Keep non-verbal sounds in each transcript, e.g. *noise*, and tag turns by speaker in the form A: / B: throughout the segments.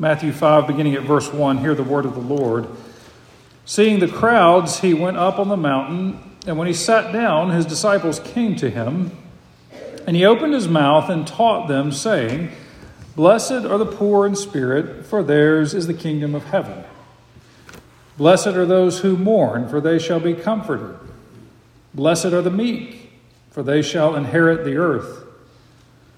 A: Matthew 5, beginning at verse 1. Hear the word of the Lord. Seeing the crowds, he went up on the mountain, and when he sat down, his disciples came to him. And he opened his mouth and taught them, saying, Blessed are the poor in spirit, for theirs is the kingdom of heaven. Blessed are those who mourn, for they shall be comforted. Blessed are the meek, for they shall inherit the earth.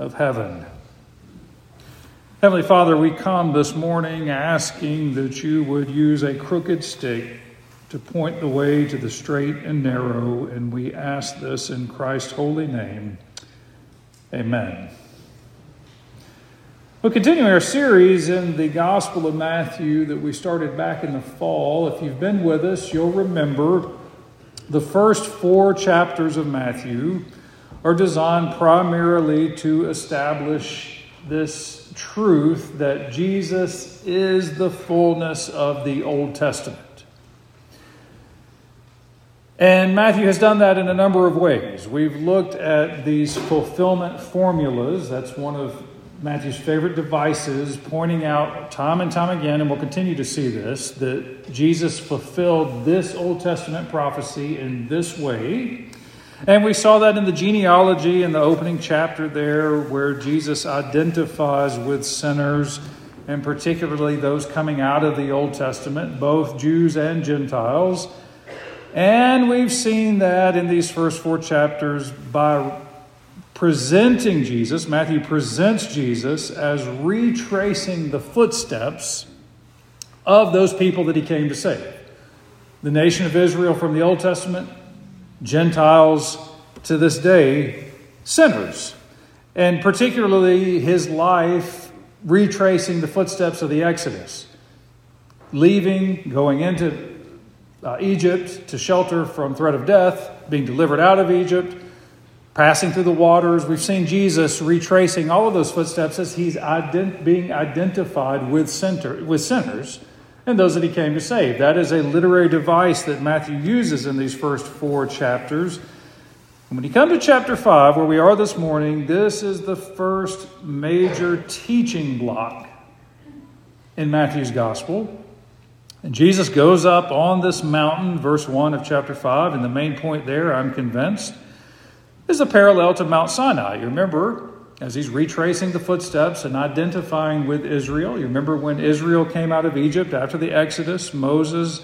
A: of heaven. Heavenly Father, we come this morning asking that you would use a crooked stick to point the way to the straight and narrow, and we ask this in Christ's holy name. Amen. We're continuing our series in the Gospel of Matthew that we started back in the fall. If you've been with us, you'll remember the first four chapters of Matthew are designed primarily to establish this truth that Jesus is the fullness of the Old Testament. And Matthew has done that in a number of ways. We've looked at these fulfillment formulas. That's one of Matthew's favorite devices, pointing out time and time again, and we'll continue to see this, that Jesus fulfilled this Old Testament prophecy in this way. And we saw that in the genealogy in the opening chapter there, where Jesus identifies with sinners, and particularly those coming out of the Old Testament, both Jews and Gentiles. And we've seen that in these first four chapters by presenting Jesus, Matthew presents Jesus as retracing the footsteps of those people that he came to save. The nation of Israel from the Old Testament, Gentiles to this day, sinners. And particularly his life retracing the footsteps of the Exodus, leaving, going into uh, Egypt to shelter from threat of death, being delivered out of Egypt, passing through the waters. We've seen Jesus retracing all of those footsteps as he's ident- being identified with, center- with sinners and those that he came to save. That is a literary device that Matthew uses in these first four chapters. And when you come to chapter 5, where we are this morning, this is the first major teaching block in Matthew's gospel. And Jesus goes up on this mountain, verse 1 of chapter 5, and the main point there, I'm convinced, is a parallel to Mount Sinai. You remember, as he's retracing the footsteps and identifying with Israel, you remember when Israel came out of Egypt after the Exodus, Moses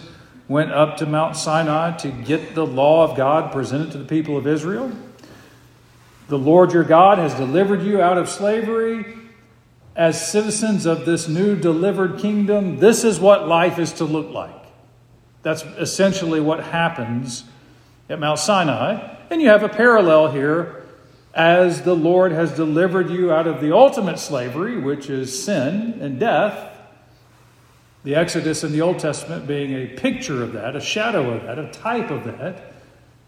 A: went up to Mount Sinai to get the law of God presented to the people of Israel. The Lord your God has delivered you out of slavery as citizens of this new delivered kingdom, this is what life is to look like. That's essentially what happens at Mount Sinai. And you have a parallel here as the Lord has delivered you out of the ultimate slavery, which is sin and death. The Exodus in the Old Testament being a picture of that, a shadow of that, a type of that.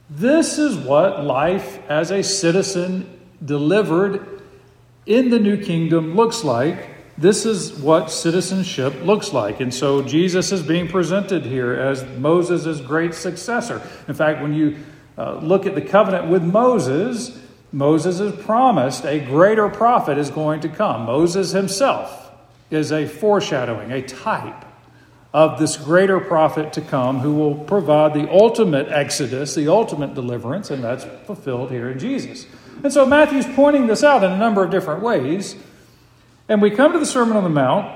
A: This is what life as a citizen delivered in the new kingdom looks like. This is what citizenship looks like. And so Jesus is being presented here as Moses' great successor. In fact, when you uh, look at the covenant with Moses, Moses is promised a greater prophet is going to come. Moses himself is a foreshadowing, a type of this greater prophet to come who will provide the ultimate exodus, the ultimate deliverance, and that's fulfilled here in Jesus. And so Matthew's pointing this out in a number of different ways. And we come to the Sermon on the Mount,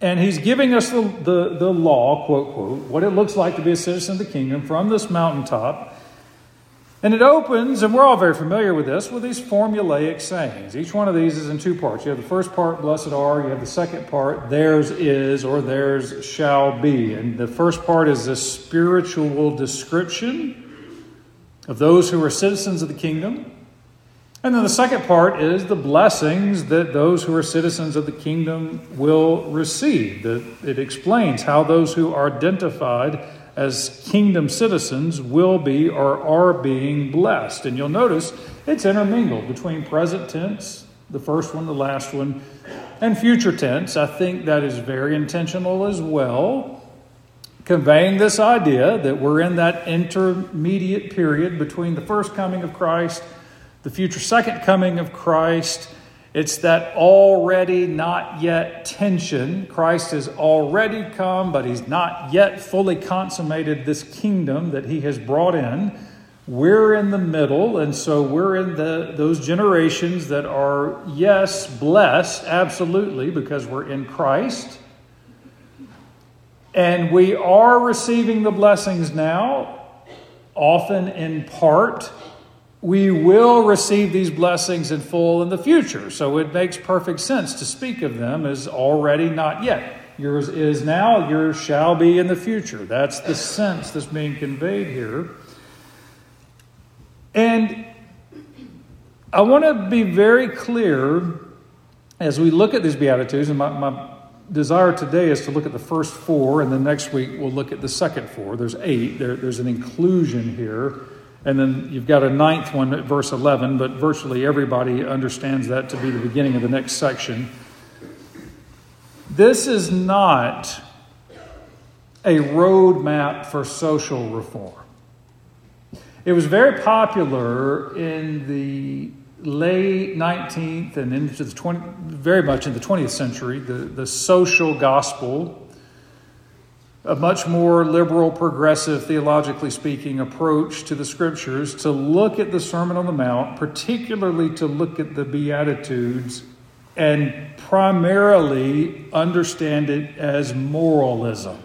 A: and he's giving us the, the, the law, quote, quote, what it looks like to be a citizen of the kingdom from this mountaintop. And it opens, and we're all very familiar with this, with these formulaic sayings. Each one of these is in two parts. You have the first part, blessed are. You have the second part, theirs is or theirs shall be. And the first part is a spiritual description of those who are citizens of the kingdom. And then the second part is the blessings that those who are citizens of the kingdom will receive. It explains how those who are identified as kingdom citizens will be or are being blessed. And you'll notice it's intermingled between present tense, the first one, the last one, and future tense. I think that is very intentional as well, conveying this idea that we're in that intermediate period between the first coming of Christ the future second coming of Christ. It's that already not yet tension. Christ has already come, but he's not yet fully consummated this kingdom that he has brought in. We're in the middle, and so we're in the, those generations that are, yes, blessed, absolutely, because we're in Christ. And we are receiving the blessings now, often in part we will receive these blessings in full in the future. So it makes perfect sense to speak of them as already not yet. Yours is now, yours shall be in the future. That's the sense that's being conveyed here. And I want to be very clear as we look at these Beatitudes, and my, my desire today is to look at the first four, and then next week we'll look at the second four. There's eight, there, there's an inclusio here. And then you've got a ninth one at verse 11, but virtually everybody understands that to be the beginning of the next section. This is not a roadmap for social reform. It was very popular in the late 19th and into the 20, very much in the 20th century, the, the social gospel a much more liberal, progressive, theologically speaking, approach to the scriptures to look at the Sermon on the Mount, particularly to look at the Beatitudes, and primarily understand it as moralism.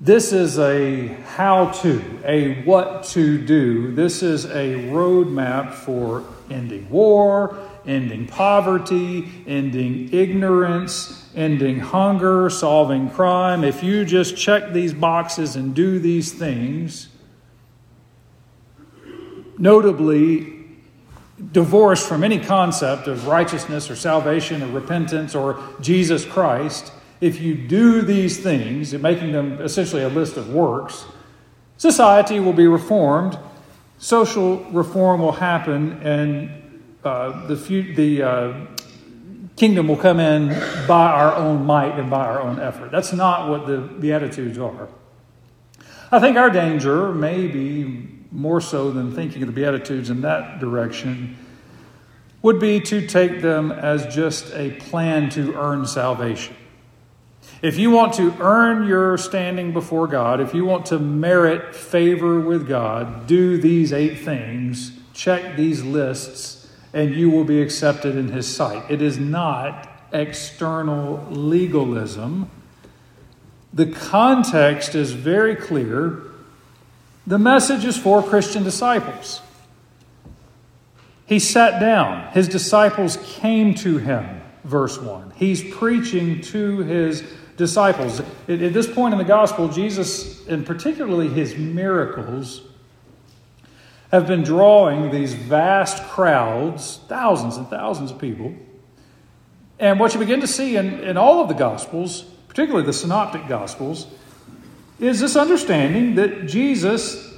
A: This is a how to, a what to do. This is a roadmap for ending war, ending poverty, ending ignorance, ending hunger, solving crime, if you just check these boxes and do these things, notably divorced from any concept of righteousness or salvation or repentance or Jesus Christ, if you do these things, making them essentially a list of works, society will be reformed, social reform will happen, and uh, the, the uh, kingdom will come in by our own might and by our own effort. That's not what the Beatitudes are. I think our danger, maybe more so than thinking of the Beatitudes in that direction, would be to take them as just a plan to earn salvation. If you want to earn your standing before God, if you want to merit favor with God, do these eight things, check these lists, and you will be accepted in his sight. It is not external legalism. The context is very clear. The message is for Christian disciples. He sat down, his disciples came to him, verse 1. He's preaching to his disciples. At, this point in the gospel, Jesus, and particularly his miracles, have been drawing these vast crowds, thousands and thousands of people. And what you begin to see in, in all of the Gospels, particularly the Synoptic Gospels, is this understanding that Jesus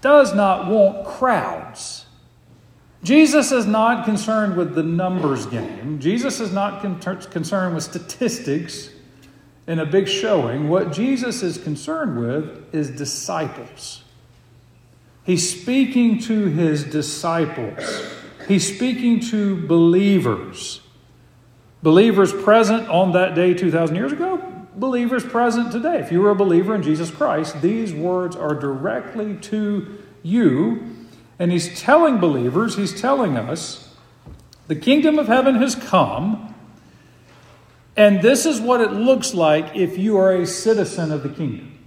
A: does not want crowds. Jesus is not concerned with the numbers game. Jesus is not con- concerned with statistics in a big showing. What Jesus is concerned with is disciples. He's speaking to his disciples. He's speaking to believers. Believers present on that day 2,000 years ago, believers present today. If you were a believer in Jesus Christ, these words are directly to you. And he's telling believers, he's telling us, the kingdom of heaven has come, and this is what it looks like if you are a citizen of the kingdom.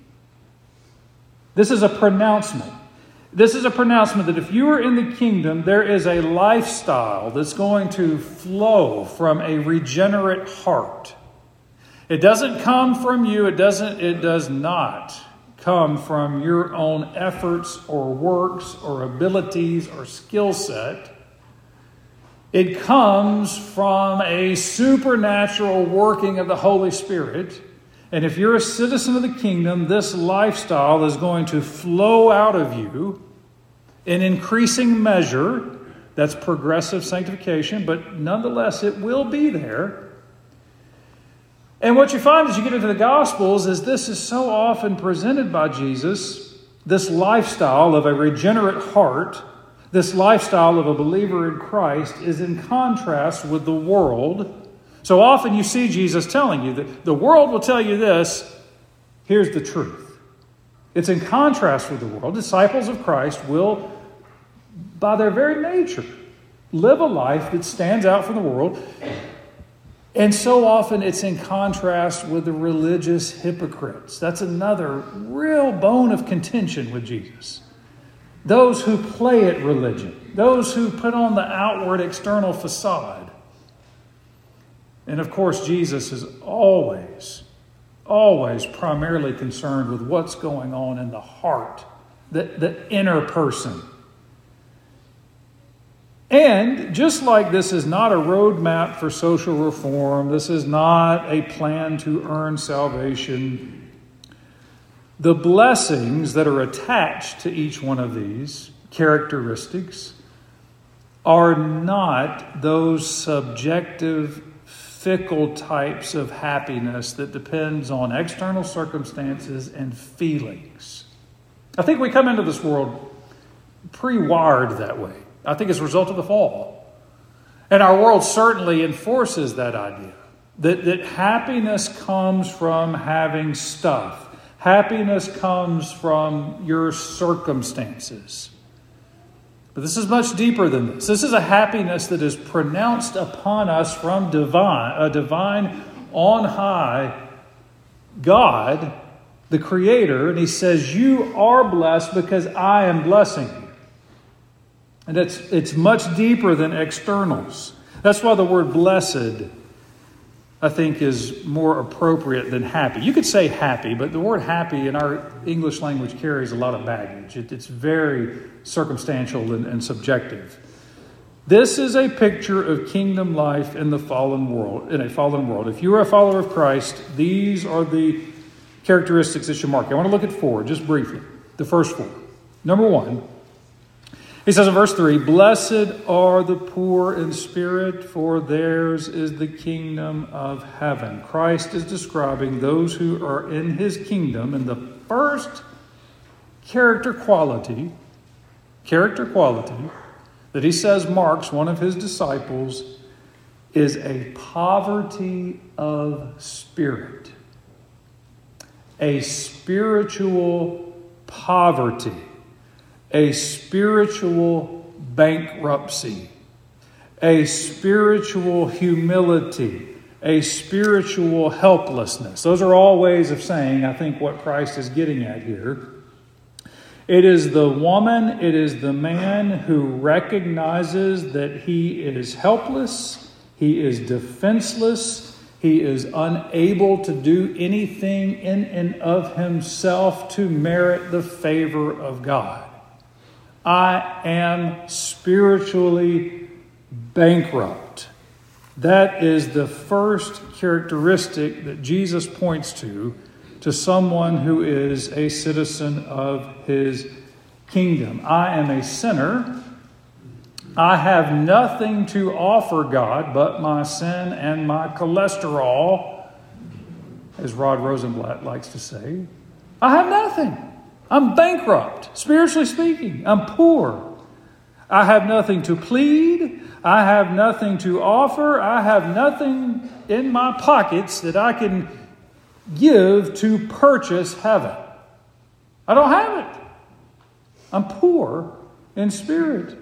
A: This is a pronouncement. This is a pronouncement that if you are in the kingdom, there is a lifestyle that's going to flow from a regenerate heart. It doesn't come from you, it doesn't it does not come from your own efforts or works or abilities or skill set. It comes from a supernatural working of the Holy Spirit. And if you're a citizen of the kingdom, this lifestyle is going to flow out of you in increasing measure. That's progressive sanctification, but nonetheless, it will be there. And what you find as you get into the Gospels is this is so often presented by Jesus this lifestyle of a regenerate heart, this lifestyle of a believer in Christ, is in contrast with the world. So often you see Jesus telling you that the world will tell you this here's the truth. It's in contrast with the world. Disciples of Christ will, by their very nature, live a life that stands out from the world and so often it's in contrast with the religious hypocrites. That's another real bone of contention with Jesus. Those who play at religion, those who put on the outward external facade. And of course, Jesus is always, always primarily concerned with what's going on in the heart, the, the inner person. And just like this is not a roadmap for social reform, this is not a plan to earn salvation, the blessings that are attached to each one of these characteristics are not those subjective, fickle types of happiness that depends on external circumstances and feelings. I think we come into this world pre wired that way. I think as a result of the fall. And our world certainly enforces that idea that, that happiness comes from having stuff, happiness comes from your circumstances. But this is much deeper than this. This is a happiness that is pronounced upon us from divine, a divine on high God, the Creator, and He says, You are blessed because I am blessing you. And it's, it's much deeper than externals. That's why the word blessed, I think, is more appropriate than happy. You could say happy, but the word happy in our English language carries a lot of baggage. It, it's very circumstantial and, and subjective. This is a picture of kingdom life in the fallen world, in a fallen world. If you are a follower of Christ, these are the characteristics that should mark. I want to look at four, just briefly. The first four. Number one, he says in verse 3 Blessed are the poor in spirit, for theirs is the kingdom of heaven. Christ is describing those who are in his kingdom, and the first character quality, character quality that he says marks one of his disciples is a poverty of spirit. A spiritual poverty a spiritual bankruptcy, a spiritual humility, a spiritual helplessness. Those are all ways of saying, I think, what Christ is getting at here. It is the woman, it is the man who recognizes that he is helpless, he is defenseless, he is unable to do anything in and of himself to merit the favor of God. I am spiritually bankrupt. That is the first characteristic that Jesus points to to someone who is a citizen of his kingdom. I am a sinner. I have nothing to offer God but my sin and my cholesterol, as Rod Rosenbladt likes to say. I have nothing. I'm bankrupt, spiritually speaking. I'm poor. I have nothing to plead. I have nothing to offer. I have nothing in my pockets that I can give to purchase heaven. I don't have it. I'm poor in spirit.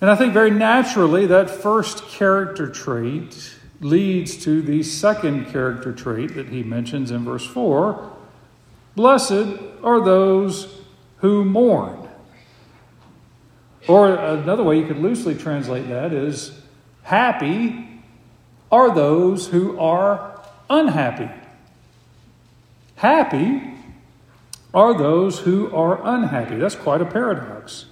A: And I think very naturally that first character trait leads to the second character trait that he mentions in verse 4 Blessed are those who mourn. Or another way you could loosely translate that is happy are those who are unhappy. Happy are those who are unhappy. That's quite a paradox.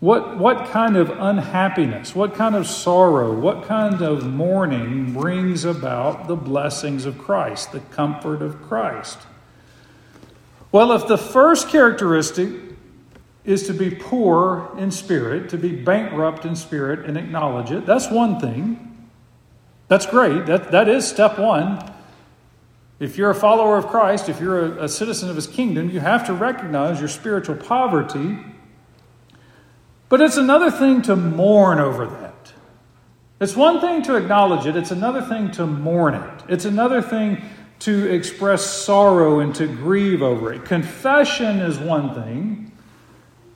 A: What, what kind of unhappiness, what kind of sorrow, what kind of mourning brings about the blessings of Christ, the comfort of Christ? Well, if the first characteristic is to be poor in spirit, to be bankrupt in spirit and acknowledge it, that's one thing. That's great. That, that is step one. If you're a follower of Christ, if you're a, a citizen of his kingdom, you have to recognize your spiritual poverty but it's another thing to mourn over that. It's one thing to acknowledge it, it's another thing to mourn it. It's another thing to express sorrow and to grieve over it. Confession is one thing,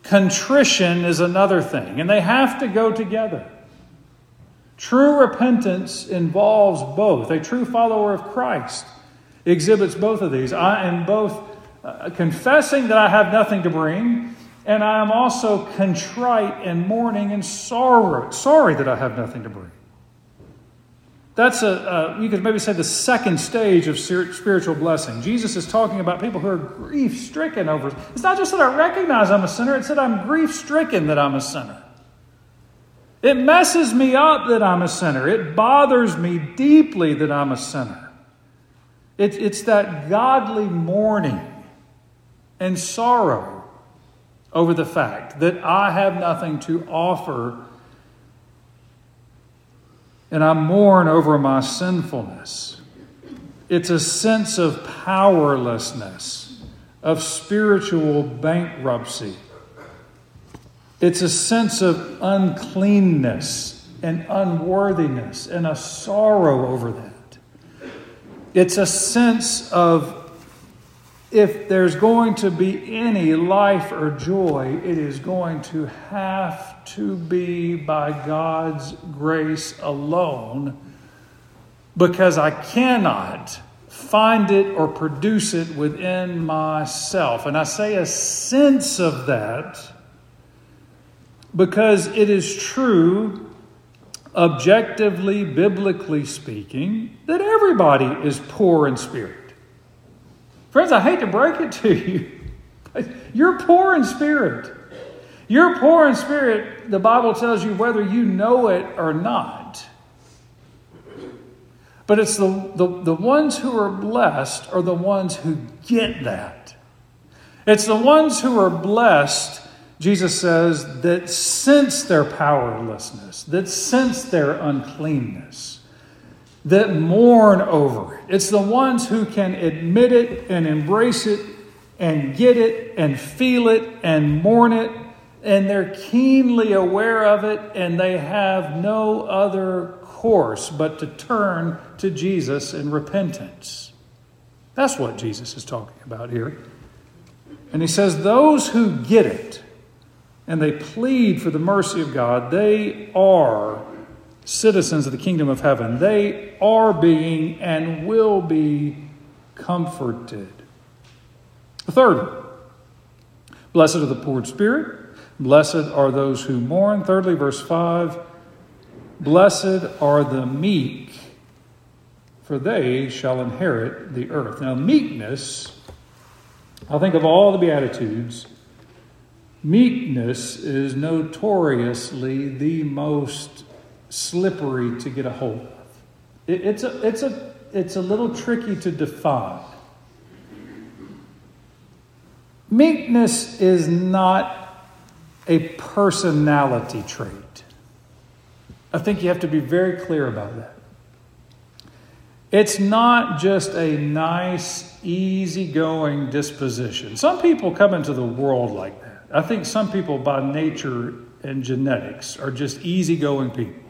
A: contrition is another thing, and they have to go together. True repentance involves both. A true follower of Christ exhibits both of these. I am both uh, confessing that I have nothing to bring and I am also contrite and mourning and sorrow, sorry that I have nothing to bring. That's a, you could maybe say the second stage of spiritual blessing. Jesus is talking about people who are grief stricken over. It's not just that I recognize I'm a sinner, it's that I'm grief stricken that I'm a sinner. It messes me up that I'm a sinner. It bothers me deeply that I'm a sinner. It, it's that godly mourning and sorrow over the fact that I have nothing to offer and I mourn over my sinfulness. It's a sense of powerlessness, of spiritual bankruptcy. It's a sense of uncleanness and unworthiness and a sorrow over that. It's a sense of if there's going to be any life or joy, it is going to have to be by God's grace alone because I cannot find it or produce it within myself. And I say a sense of that because it is true, objectively, biblically speaking, that everybody is poor in spirit. Friends, I hate to break it to you. *laughs* You're poor in spirit. You're poor in spirit, the Bible tells you whether you know it or not. But it's the, the, the ones who are blessed are the ones who get that. It's the ones who are blessed, Jesus says, that sense their powerlessness, that sense their uncleanness that mourn over it. It's the ones who can admit it and embrace it and get it and feel it and mourn it, and they're keenly aware of it, and they have no other course but to turn to Jesus in repentance. That's what Jesus is talking about here. And he says, Those who get it and they plead for the mercy of God, they are citizens of the kingdom of heaven. They are being and will be comforted. Third, blessed are the poor in spirit, blessed are those who mourn. Thirdly, verse 5, blessed are the meek, for they shall inherit the earth. Now, meekness, I think of all the Beatitudes, meekness is notoriously the most slippery to get a hold of. It, it's, a, it's, a, it's a little tricky to define. Meekness is not a personality trait. I think you have to be very clear about that. It's not just a nice, easygoing disposition. Some people come into the world like that. I think some people, by nature and genetics, are just easygoing people.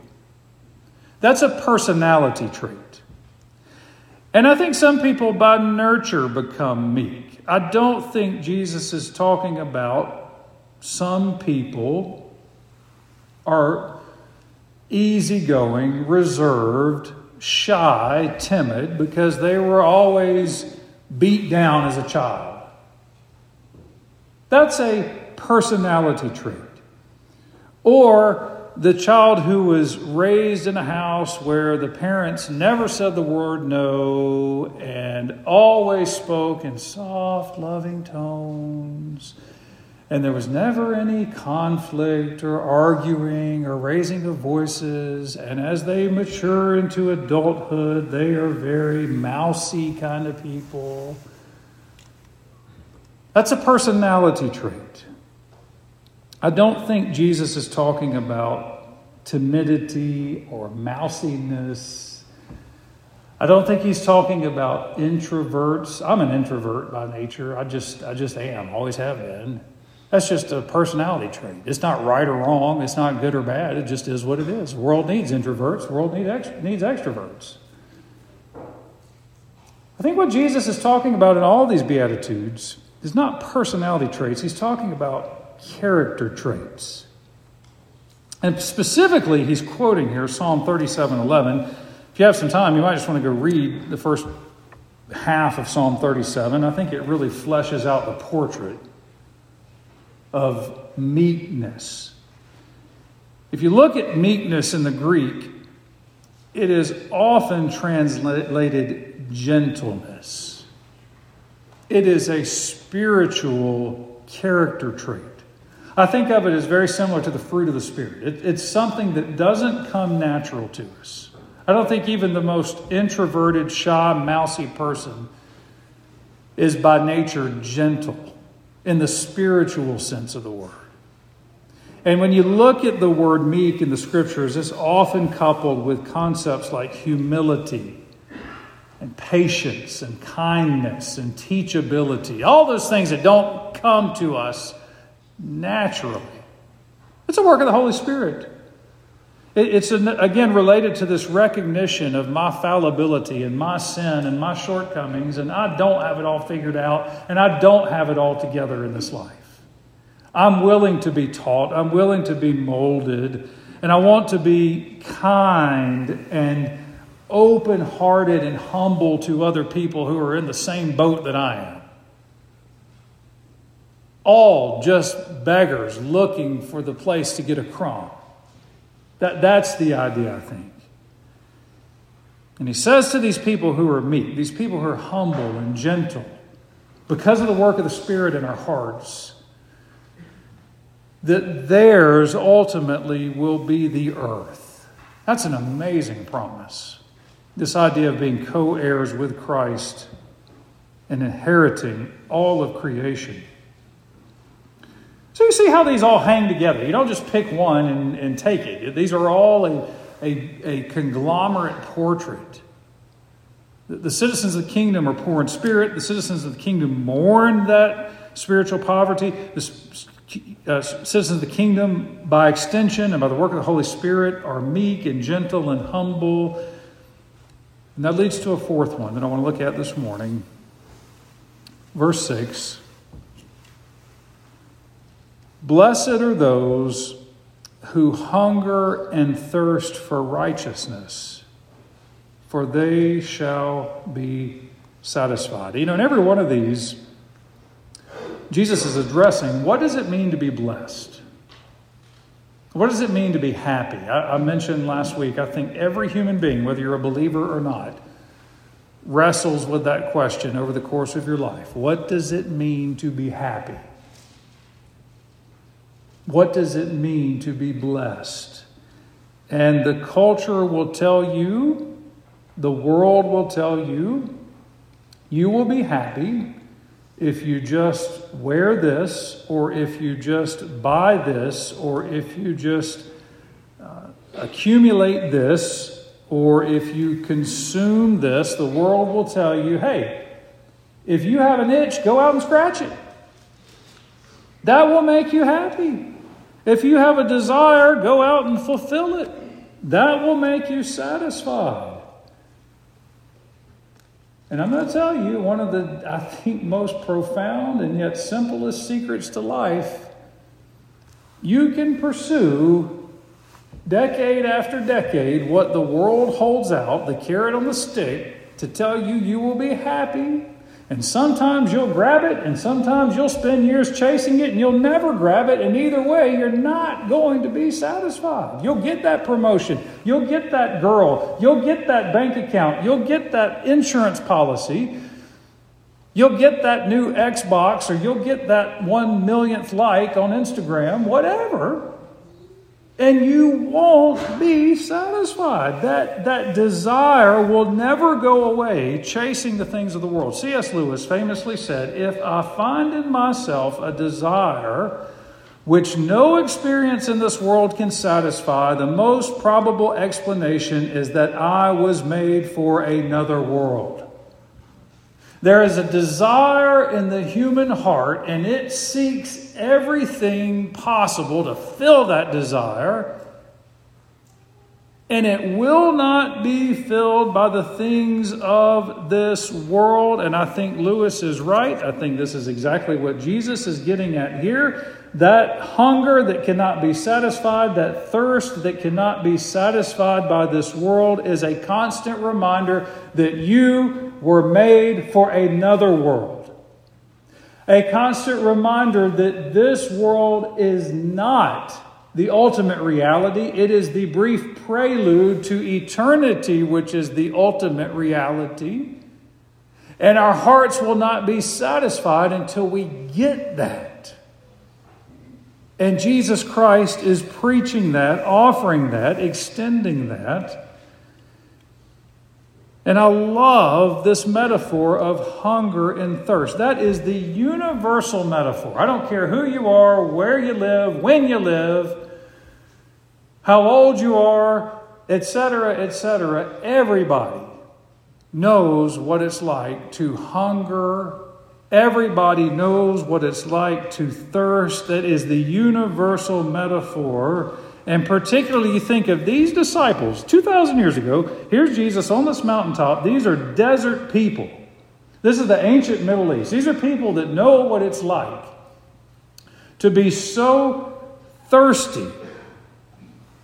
A: That's a personality trait. And I think some people by nurture become meek. I don't think Jesus is talking about some people are easygoing, reserved, shy, timid because they were always beat down as a child. That's a personality trait. Or the child who was raised in a house where the parents never said the word no and always spoke in soft, loving tones. And there was never any conflict or arguing or raising of voices. And as they mature into adulthood, they are very mousy kind of people. That's a personality trait. I don't think Jesus is talking about timidity or mousiness. I don't think he's talking about introverts. I'm an introvert by nature. I just I just am, always have been. That's just a personality trait. It's not right or wrong. It's not good or bad. It just is what it is. The world needs introverts. The world need ex- needs extroverts. I think what Jesus is talking about in all these Beatitudes is not personality traits. He's talking about character traits. And specifically, he's quoting here Psalm 37 11. If you have some time, you might just want to go read the first half of Psalm 37. I think it really fleshes out the portrait of meekness. If you look at meekness in the Greek, it is often translated gentleness. It is a spiritual character trait. I think of it as very similar to the fruit of the Spirit. It, it's something that doesn't come natural to us. I don't think even the most introverted, shy, mousy person is by nature gentle in the spiritual sense of the word. And when you look at the word meek in the scriptures, it's often coupled with concepts like humility and patience and kindness and teachability, all those things that don't come to us naturally. It's a work of the Holy Spirit. It's, again, related to this recognition of my fallibility and my sin and my shortcomings, and I don't have it all figured out, and I don't have it all together in this life. I'm willing to be taught, I'm willing to be molded, and I want to be kind and open hearted and humble to other people who are in the same boat that I am all just beggars looking for the place to get a crumb. That, that's the idea, I think. And he says to these people who are meek, these people who are humble and gentle, because of the work of the Spirit in our hearts, that theirs ultimately will be the earth. That's an amazing promise. This idea of being co heirs with Christ and inheriting all of creation. So you see how these all hang together. You don't just pick one and, and take it. These are all a, a, a conglomerate portrait. The, the citizens of the kingdom are poor in spirit. The citizens of the kingdom mourn that spiritual poverty. The uh, citizens of the kingdom, by extension and by the work of the Holy Spirit, are meek and gentle and humble. And that leads to a fourth one that I want to look at this morning. Verse 6. Blessed are those who hunger and thirst for righteousness, for they shall be satisfied. You know, in every one of these, Jesus is addressing what does it mean to be blessed? What does it mean to be happy? I, I, mentioned last week, I think every human being, whether you're a believer or not, wrestles with that question over the course of your life. What does it mean to be happy? What does it mean to be blessed? And the culture will tell you, the world will tell you, you will be happy if you just wear this, or if you just buy this, or if you just uh, accumulate this, or if you consume this, the world will tell you, hey, if you have an itch, go out and scratch it. That will make you happy. If you have a desire, go out and fulfill it. That will make you satisfied. And I'm going to tell you one of the, I think, most profound and yet simplest secrets to life. You can pursue decade after decade what the world holds out, the carrot on the stick, to tell you you will be happy And sometimes you'll grab it, and sometimes you'll spend years chasing it, and you'll never grab it. And either way, you're not going to be satisfied. You'll get that promotion, you'll get that girl, you'll get that bank account, you'll get that insurance policy, you'll get that new Xbox, or you'll get that one millionth like on Instagram, whatever and you won't be satisfied. That, that desire will never go away chasing the things of the world. C.S. Lewis famously said, If I find in myself a desire which no experience in this world can satisfy, the most probable explanation is that I was made for another world. There is a desire in the human heart, and it seeks everything possible to fill that desire. And it will not be filled by the things of this world. And I think Lewis is right. I think this is exactly what Jesus is getting at here. That hunger that cannot be satisfied, that thirst that cannot be satisfied by this world, is a constant reminder that you were made for another world. A constant reminder that this world is not the ultimate reality, it is the brief prelude to eternity, which is the ultimate reality. And our hearts will not be satisfied until we get that. And Jesus Christ is preaching that, offering that, extending that. And I love this metaphor of hunger and thirst. That is the universal metaphor. I don't care who you are, where you live, when you live, how old you are, etc., etc. Everybody knows what it's like to hunger Everybody knows what it's like to thirst. That is the universal metaphor. And particularly, you think of these disciples 2,000 years ago. Here's Jesus on this mountaintop. These are desert people. This is the ancient Middle East. These are people that know what it's like to be so thirsty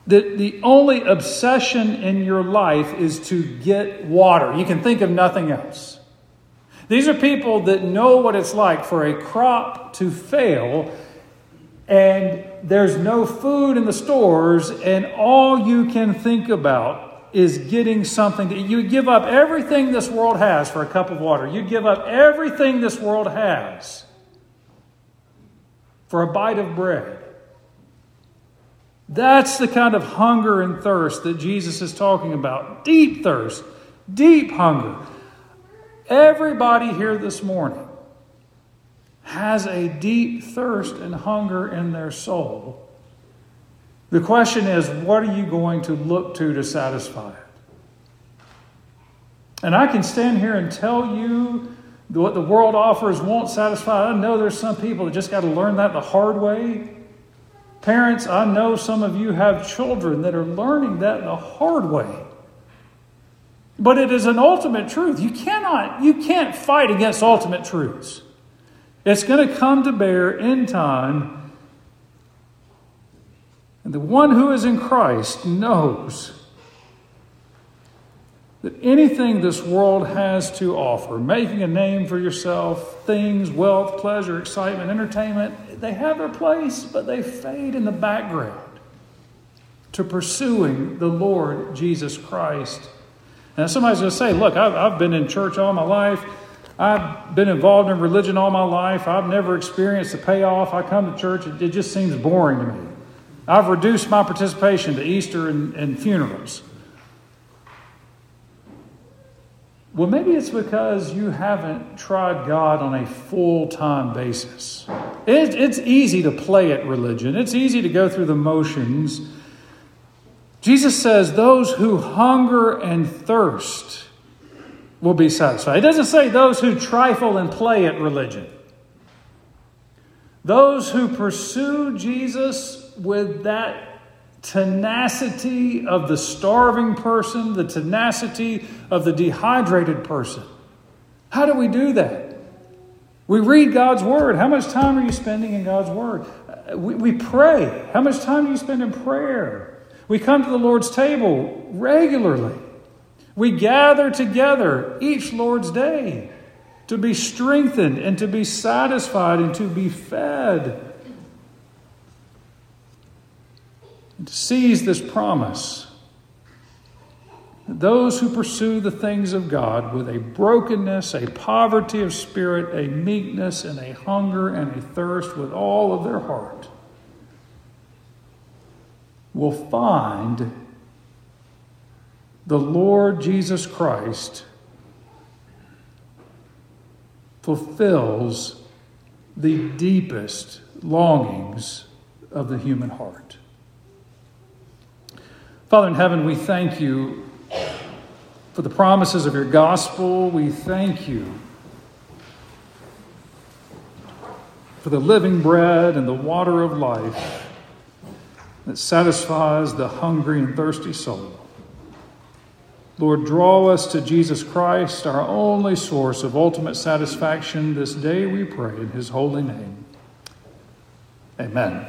A: that the only obsession in your life is to get water. You can think of nothing else. These are people that know what it's like for a crop to fail and there's no food in the stores, and all you can think about is getting something. To, you give up everything this world has for a cup of water. You give up everything this world has for a bite of bread. That's the kind of hunger and thirst that Jesus is talking about. Deep thirst, deep hunger. Everybody here this morning has a deep thirst and hunger in their soul. The question is, what are you going to look to to satisfy it? And I can stand here and tell you what the world offers won't satisfy. I know there's some people that just got to learn that the hard way. Parents, I know some of you have children that are learning that the hard way. But it is an ultimate truth. You cannot, you can't fight against ultimate truths. It's going to come to bear in time. And the one who is in Christ knows that anything this world has to offer, making a name for yourself, things, wealth, pleasure, excitement, entertainment, they have their place, but they fade in the background to pursuing the Lord Jesus Christ now, somebody's going to say, Look, I've, I've been in church all my life. I've been involved in religion all my life. I've never experienced the payoff. I come to church, it, it just seems boring to me. I've reduced my participation to Easter and, and funerals. Well, maybe it's because you haven't tried God on a full time basis. It, it's easy to play at religion, it's easy to go through the motions. Jesus says, Those who hunger and thirst will be satisfied. It doesn't say those who trifle and play at religion. Those who pursue Jesus with that tenacity of the starving person, the tenacity of the dehydrated person. How do we do that? We read God's Word. How much time are you spending in God's Word? Uh, we, we pray. How much time do you spend in prayer? We come to the Lord's table regularly. We gather together each Lord's day. to be strengthened and to be satisfied and to be fed. And to seize this promise. Those who pursue the things of God with a brokenness, a poverty of spirit, a meekness, and a hunger and a thirst with all of their heart will find the Lord Jesus Christ fulfills the deepest longings of the human heart. Father in heaven, we thank you for the promises of your gospel. We thank you for the living bread and the water of life that satisfies the hungry and thirsty soul. Lord, draw us to Jesus Christ, our only source of ultimate satisfaction. This day we pray in his holy name. Amen.